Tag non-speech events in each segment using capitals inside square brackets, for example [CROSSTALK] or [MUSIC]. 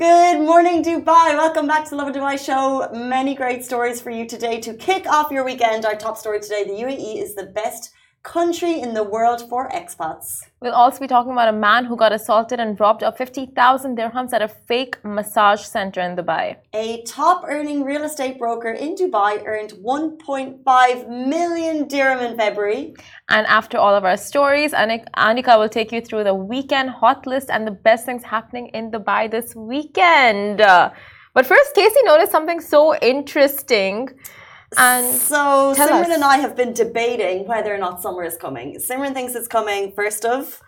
Good morning, Dubai. Welcome back to the Lovin Dubai show. Many great stories for you today to kick off your weekend. Our top story today the UAE is the best country in the world for expats. We'll also be talking about a man who got assaulted and robbed of 50,000 dirhams at a fake massage center in Dubai. A top earning real estate broker in Dubai earned 1.5 million dirham in February. And after all of our stories, Anika will take you through the weekend hot list and the best things happening in Dubai this weekend. But first, Casey noticed something so interesting. And so Simran us. and I have been debating whether or not summer is coming. Simran thinks it's coming first of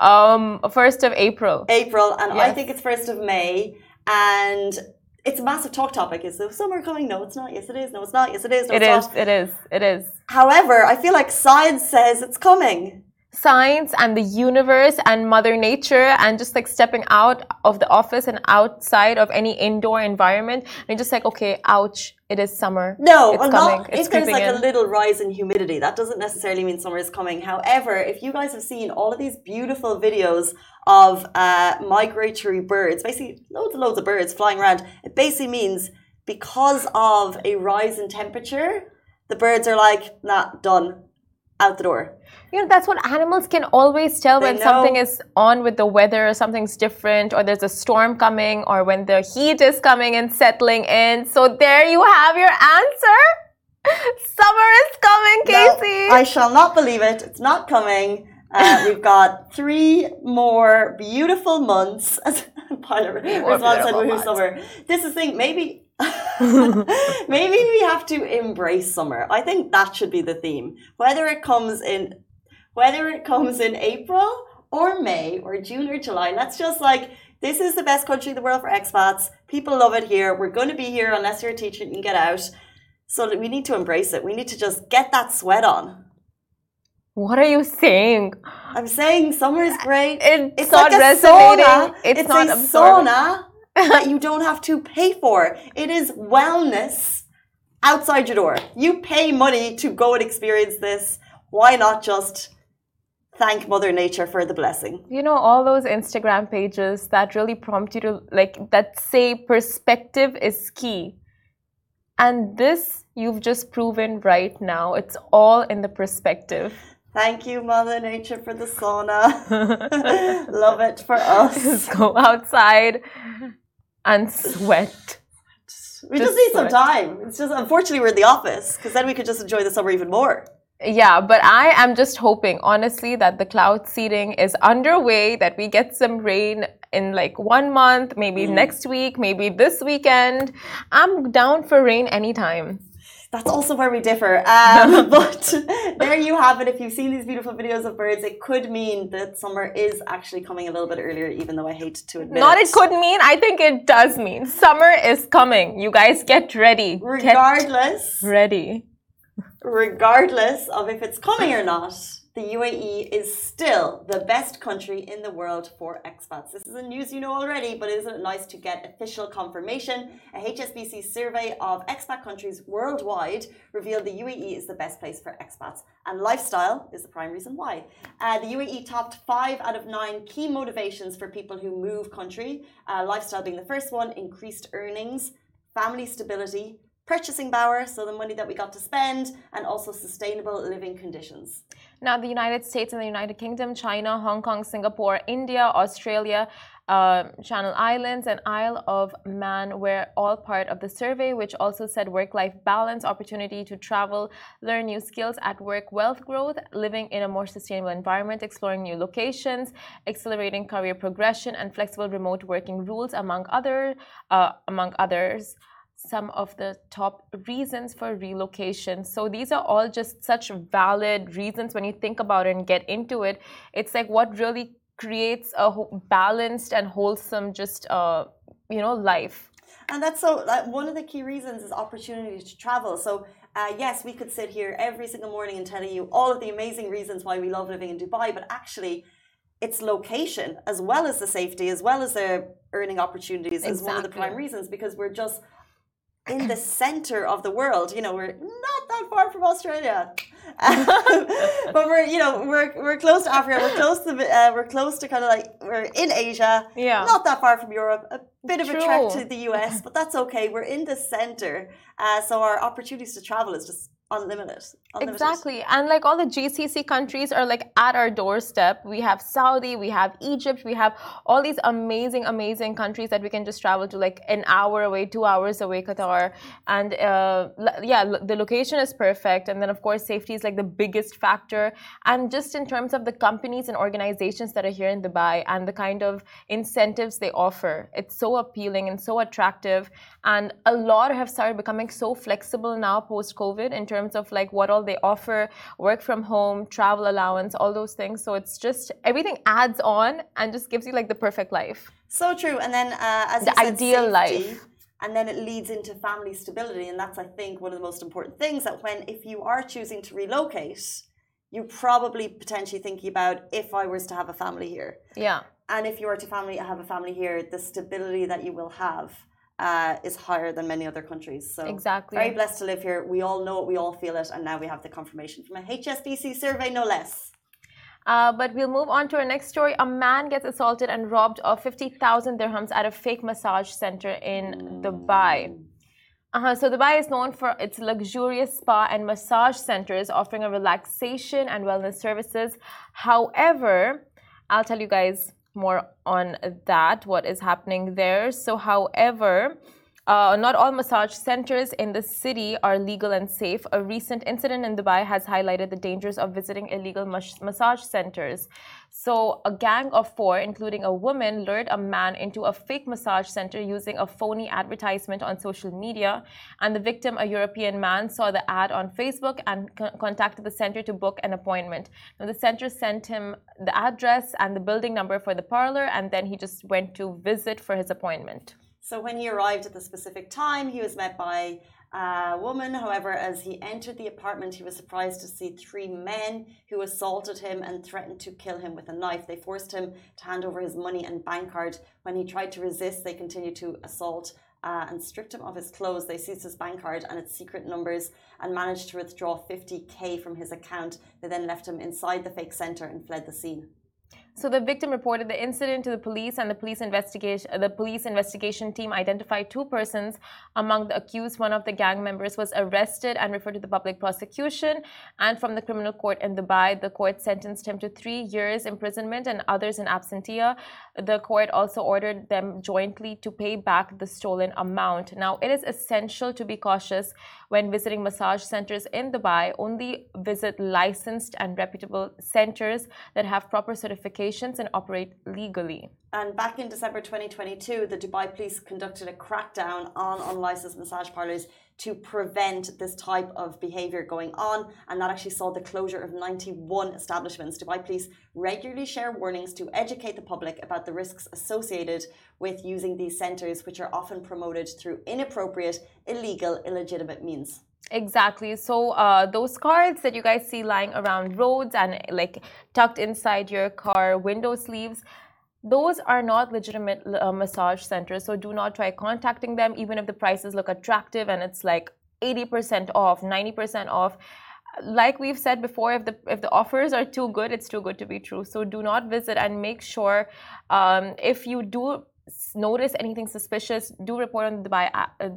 um first of April. April, and I think it's first of May. And it's a massive talk topic. Is the summer coming? No, it's not. Yes, it is. No, it's not. Yes, it is. No, It it's is, not. it is, it is. However, I feel like science says it's coming. Science and the universe and Mother Nature and just like stepping out of the office and outside of any indoor environment. And you're just like, okay, ouch, it is summer. No, it's coming. not it's if there's like in. a little rise in humidity. That doesn't necessarily mean summer is coming. However, if you guys have seen all of these beautiful videos of uh, migratory birds, basically loads and loads of birds flying around, it basically means because of a rise in temperature, the birds are like, nah, done, out the door. You know, that's what animals can always tell They when something is on with the weather or something's different or there's a storm coming or when the heat is coming and settling in. So there you have your answer. [LAUGHS] Summer is coming, No, Casey. I shall not believe it. It's not coming. Uh, [LAUGHS] we've got three more beautiful months. [LAUGHS] Pilot, More Rizwan said months. summer. This is the thing. Maybe, [LAUGHS] maybe we have to embrace summer. I think that should be the theme. Whether it comes in, whether it comes in April or May or June or July, let's just like this is the best country in the world for expats. People love it here. We're going to be here unless you're a teacher and you can get out. So we need to embrace it. We need to just get that sweat on. what are you saying? I'm saying summer is great. It's, It's not like a resonating. sauna. It's, It's, not a absorbing. sauna [LAUGHS] you don't have to pay for. It is wellness outside your door. You pay money to go and experience this. Why not just thank Mother Nature for the blessing? You know, all those Instagram pages that really prompt you to, like, that say perspective is key. And this you've just proven right now. It's all in the perspective. Thank you, Mother Nature, for the sauna. [LAUGHS] [LAUGHS] Love it for us. Just go outside and sweat. We Just just need some time. It's just unfortunately we're in the office because then we could just enjoy the summer even more. Yeah, but I am just hoping, honestly, that the cloud seeding is underway, that we get some rain in like one month, maybe mm-hmm. next week, maybe this weekend. I'm down for rain anytime. That's also where we differ. Um, [LAUGHS] but there you have it. If you've seen these beautiful videos of birds, it could mean that summer is actually coming a little bit earlier, even though I hate to admit Not it. it could mean, I think it does mean. Summer is coming. You guys get ready. Get Regardless, ready. regardless of if it's coming or not, the UAE is still the best country in the world for expats. This is a news you know already, but isn't it nice to get official confirmation? A HSBC survey of expat countries worldwide revealed the UAE is the best place for expats, and lifestyle is the prime reason why. Uh, the UAE topped five out of nine key motivations for people who move country, uh, lifestyle being the first one, increased earnings, family stability, purchasing power, so the money that we got to spend, and also sustainable living conditions. Now, the United States and the United Kingdom, China, Hong Kong, Singapore, India, Australia, uh, Channel Islands, and Isle of Man were all part of the survey, which also said work life balance, opportunity to travel, learn new skills at work, wealth growth, living in a more sustainable environment, exploring new locations, accelerating career progression, and flexible remote working rules, among, other, uh, among others some of the top reasons for relocation. So these are all just such valid reasons when you think about it and get into it. It's like what really creates a balanced and wholesome just uh you know life. And that's so like, one of the key reasons is opportunity to travel. So uh, yes, we could sit here every single morning and tell you all of the amazing reasons why we love living in Dubai, but actually, it's location as well as the safety, as well as the earning opportunities, is one of the prime reasons because we're just in the [LAUGHS] center of the world. You know, we're not that far from Australia. [LAUGHS] but we're you know we're we're close to Africa. We're close to uh, we're close to kind of like we're in Asia. Yeah. Not that far from Europe. A bit of a trek to the US, but that's okay. We're in the center, uh, so our opportunities to travel is just unlimited. unlimited. Exactly. And like all the GCC countries are like at our doorstep. We have Saudi, we have Egypt, we have all these amazing, amazing countries that we can just travel to like an hour away, two hours away, Qatar. And uh, yeah, the location is perfect. And then, of course, safety is like the biggest factor. And just in terms of the companies and organizations that are here in Dubai and the kind of incentives they offer, it's so appealing and so attractive. And a lot have started becoming so flexible now post COVID in terms of like what all they offer work from home, travel allowance, all those things. So it's just everything adds on and just gives you like the perfect life. So true. And then uh, as The you said, ideal safety, life. And then it leads into family stability, and that's I think one of the most important things. That when if you are choosing to relocate, you probably potentially thinking about if I was to have a family here, Yeah. and if you were to family have a family here, the stability that you will have uh, is higher than many other countries. So Exactly. very blessed to live here. We all know it, we all feel it, and now we have the confirmation from a HSBC survey, no less. Uh, but we'll move on to our next story. A man gets assaulted and robbed of 50,000 dirhams at a fake massage center in Dubai. Uh-huh. So Dubai is known for its luxurious spa and massage centers offering a relaxation and wellness services. However, I'll tell you guys more on that, what is happening there. So, however, uh, not all massage centers in the city are legal and safe. A recent incident in Dubai has highlighted the dangers of visiting illegal mas- massage centers. So, a gang of four, including a woman, lured a man into a fake massage center using a phony advertisement on social media. And the victim, a European man, saw the ad on Facebook and co- contacted the center to book an appointment. Now, the center sent him the address and the building number for the parlor, and then he just went to visit for his appointment. So when he arrived at the specific time, he was met by a woman. However, as he entered the apartment, he was surprised to see three men who assaulted him and threatened to kill him with a knife. They forced him to hand over his money and bank card. When he tried to resist, they continued to assault uh, and stripped him of his clothes. They seized his bank card and its secret numbers and managed to withdraw 50k from his account. They then left him inside the fake center and fled the scene. So the victim reported the incident to the police, and the police investigation the police investigation team identified two persons among the accused. One of the gang members was arrested and referred to the public prosecution. And from the criminal court in Dubai, the court sentenced him to three years imprisonment and others in absentia. The court also ordered them jointly to pay back the stolen amount. Now, it is essential to be cautious when visiting massage centers in Dubai. Only visit licensed and reputable centers that have proper certifications and operate legally. And back in December 2022, the Dubai police conducted a crackdown on unlicensed massage parlors to prevent this type of behavior going on. And that actually saw the closure of 91 establishments. Dubai police regularly share warnings to educate the public about the risks associated with using these centers, which are often promoted through inappropriate, illegal, illegitimate means. Exactly. So uh, those cards that you guys see lying around roads and like tucked inside your car window sleeves, those are not legitimate uh, massage centers. So do not try contacting them, even if the prices look attractive and it's like 80% off, 90% off. Like we've said before, if the if the offers are too good, it's too good to be true. So do not visit and make sure um, if you do notice anything suspicious, do report on the Dubai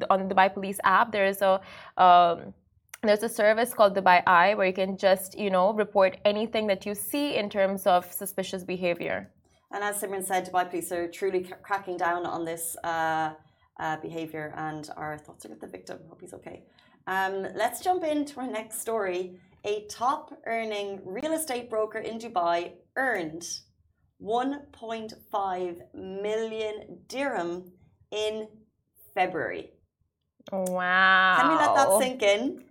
on the Dubai Police app. There is a um, there's a service called Dubai Eye where you can just you know report anything that you see in terms of suspicious behavior. And as Simran said, Dubai police are truly cracking down on this uh, uh, behavior, and our thoughts are with the victim. Hope he's okay. Um, let's jump into our next story. A top earning real estate broker in Dubai earned 1.5 million dirham in February. Wow. Can we let that sink in?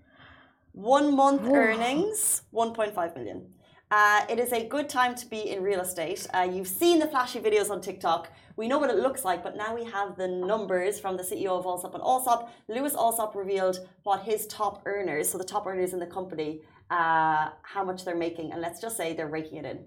One month earnings, 1.5 million. Uh, it is a good time to be in real estate. Uh, you've seen the flashy videos on TikTok. We know what it looks like, but now we have the numbers from the CEO of Allsopp and Allsopp. Lewis Allsopp revealed what his top earners, so the top earners in the company, uh, how much they're making, and let's just say they're raking it in.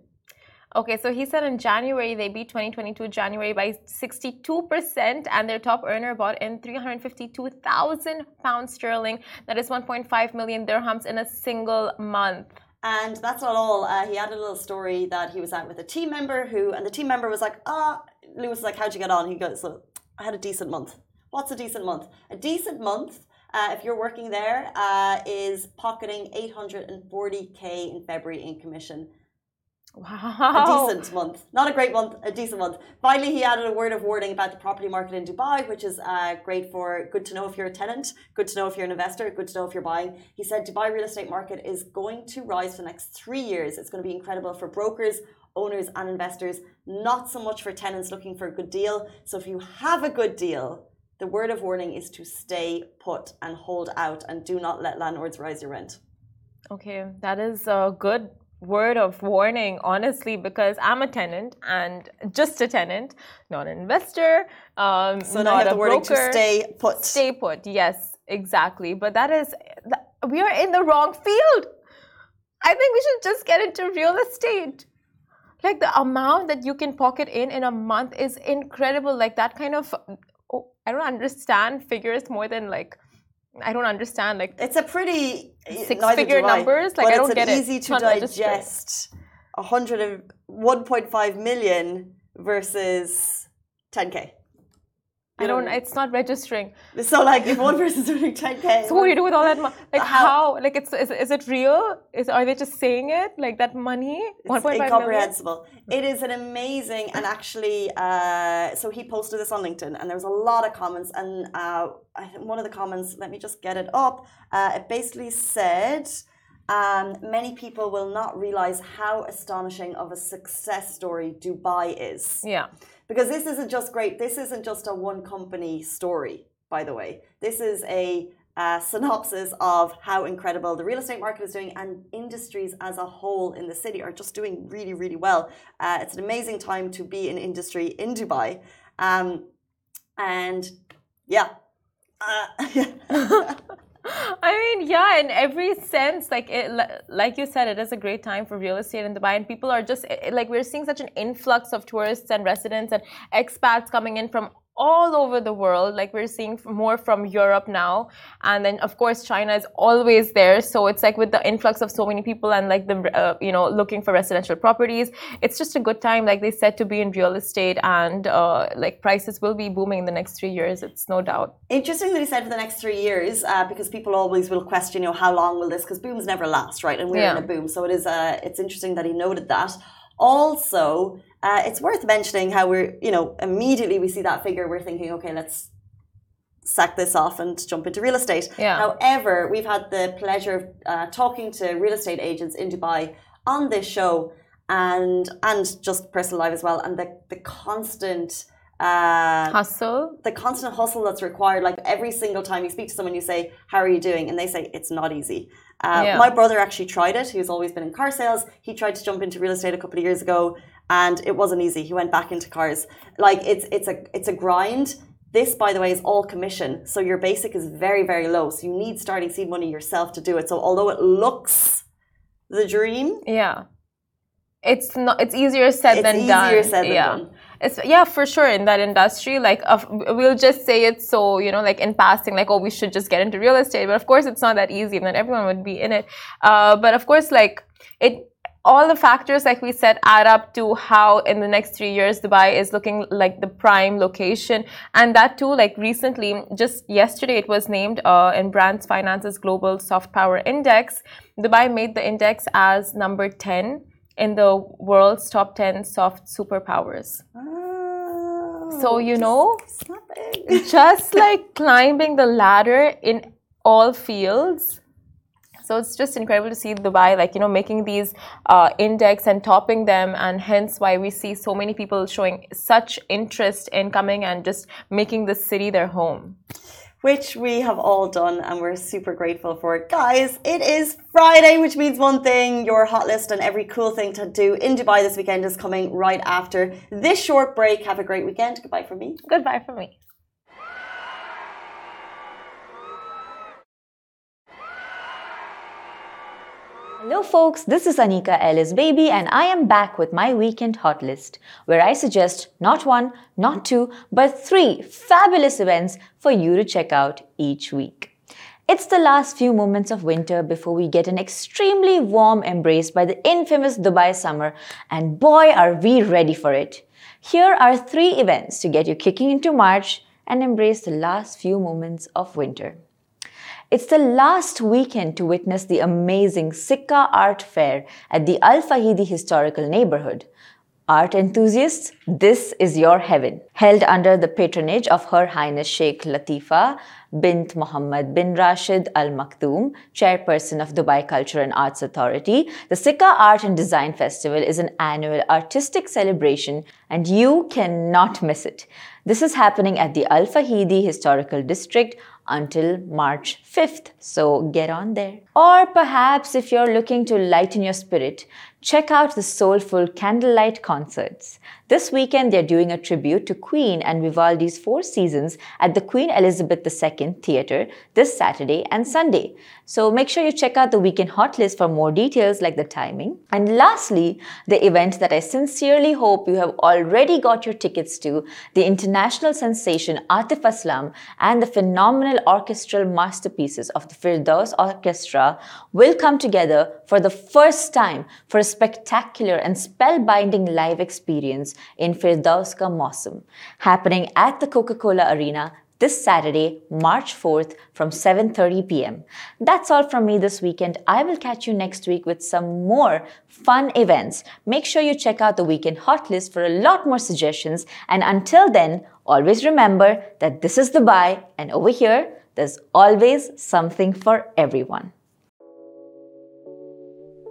Okay, so he said in January they beat 2022 January by 62%, and their top earner bought in 352,000 pounds sterling. That is 1.5 million dirhams in a single month. And that's not all. Uh, he had a little story that he was out with a team member who, and the team member was like, ah, Lewis was like, how'd you get on? He goes, so I had a decent month. What's a decent month? A decent month, uh, if you're working there, uh, is pocketing 840k in February in commission. Wow. A decent month. Not a great month, a decent month. Finally, he added a word of warning about the property market in Dubai, which is uh, great for good to know if you're a tenant, good to know if you're an investor, good to know if you're buying. He said Dubai real estate market is going to rise for the next three years. It's going to be incredible for brokers, owners, and investors, not so much for tenants looking for a good deal. So if you have a good deal, the word of warning is to stay put and hold out and do not let landlords rise your rent. Okay, that is a good word of warning, honestly, because I'm a tenant and just a tenant, not an investor. Um, so not now a broker. to stay put. Stay put. Yes, exactly. But that is, we are in the wrong field. I think we should just get into real estate. Like the amount that you can pocket in in a month is incredible. Like that kind of, oh, I don't understand figures more than like I don't understand. Like it's a pretty six-figure numbers. Like I don't it's get easy it. to digest. A hundred and one point five million versus ten k. I don't. It's not registering. So like, if one person's earning ten k, so what do you do with all that money? Like how? how? Like it's is, is it real? Is are they just saying it? Like that money? It's incomprehensible. It is an amazing and actually. Uh, so he posted this on LinkedIn, and there was a lot of comments. And uh, I think one of the comments, let me just get it up. Uh, it basically said. Um, many people will not realize how astonishing of a success story Dubai is. Yeah. Because this isn't just great. This isn't just a one company story, by the way. This is a uh, synopsis of how incredible the real estate market is doing and industries as a whole in the city are just doing really, really well. Uh, it's an amazing time to be in industry in Dubai. Um, and yeah. Uh, [LAUGHS] [LAUGHS] mean, yeah, in every sense, like it, like you said, it is a great time for real estate in Dubai, and people are just like we're seeing such an influx of tourists and residents and expats coming in from all over the world. Like we're seeing more from Europe now, and then of course China is always there. So it's like with the influx of so many people and like the uh, you know looking for residential properties, it's just a good time, like they said, to be in real estate, and uh, like prices will be booming in the next three years. It's no doubt. Interesting that he said for the next three years, uh, because people always will question, you know, how long will this? Because booms never last, right? And we're yeah. in a boom, so it is. Uh, it's interesting that he noted that. Also, uh, it's worth mentioning how we're, you know, immediately we see that figure, we're thinking, okay, let's sack this off and jump into real estate. Yeah. However, we've had the pleasure of uh, talking to real estate agents in Dubai on this show and and just personal life as well, and the the constant uh, hustle, the constant hustle that's required. Like every single time you speak to someone, you say, "How are you doing?" and they say it's not easy. Uh, yeah. My brother actually tried it. He's always been in car sales. He tried to jump into real estate a couple of years ago, and it wasn't easy. He went back into cars. Like it's it's a it's a grind. This, by the way, is all commission, so your basic is very very low. So you need starting seed money yourself to do it. So although it looks the dream, yeah, it's not. It's easier said it's than easier done. Easier said than yeah. done. It's, yeah, for sure. In that industry, like uh, we'll just say it so you know, like in passing, like oh, we should just get into real estate. But of course, it's not that easy, and then everyone would be in it. Uh, but of course, like it all the factors, like we said, add up to how in the next three years Dubai is looking like the prime location. And that too, like recently, just yesterday, it was named uh, in Brand Finance's Global Soft Power Index. Dubai made the index as number 10 in the world's top 10 soft superpowers. Oh, so, you know, [LAUGHS] just like climbing the ladder in all fields so it's just incredible to see Dubai, like, you know, making these uh, index and topping them. And hence why we see so many people showing such interest in coming and just making the city their home. Which we have all done and we're super grateful for it. Guys, it is Friday, which means one thing your hot list and every cool thing to do in Dubai this weekend is coming right after this short break. Have a great weekend. Goodbye from me. Goodbye from me. Hello, folks, this is Anika Ellis Baby, and I am back with my weekend hot list, where I suggest not one, not two, but three fabulous events for you to check out each week. It's the last few moments of winter before we get an extremely warm embrace by the infamous Dubai summer, and boy, are we ready for it! Here are three events to get you kicking into March and embrace the last few moments of winter. It's the last weekend to witness the amazing Sikka Art Fair at the Al Fahidi Historical Neighborhood. Art enthusiasts, this is your heaven. Held under the patronage of Her Highness Sheikh Latifa bint Mohammed bin Rashid Al Maktoum, chairperson of Dubai Culture and Arts Authority, the Sikka Art and Design Festival is an annual artistic celebration and you cannot miss it. This is happening at the Al Fahidi Historical District until March 5th. So get on there. Or perhaps if you're looking to lighten your spirit, check out the soulful candlelight concerts. This weekend, they're doing a tribute to Queen and Vivaldi's Four Seasons at the Queen Elizabeth II Theatre this Saturday and Sunday. So make sure you check out the weekend hot list for more details like the timing. And lastly, the event that I sincerely hope you have already got your tickets to, the international sensation Atif Aslam and the phenomenal orchestral masterpieces of the Firdaus Orchestra will come together for the first time for a spectacular and spellbinding live experience in Firdaus Ka Mausam, happening at the Coca-Cola Arena this Saturday, March 4th from 7:30 p.m. That's all from me this weekend. I will catch you next week with some more fun events. Make sure you check out the weekend hot list for a lot more suggestions and until then, always remember that this is Dubai and over here there's always something for everyone.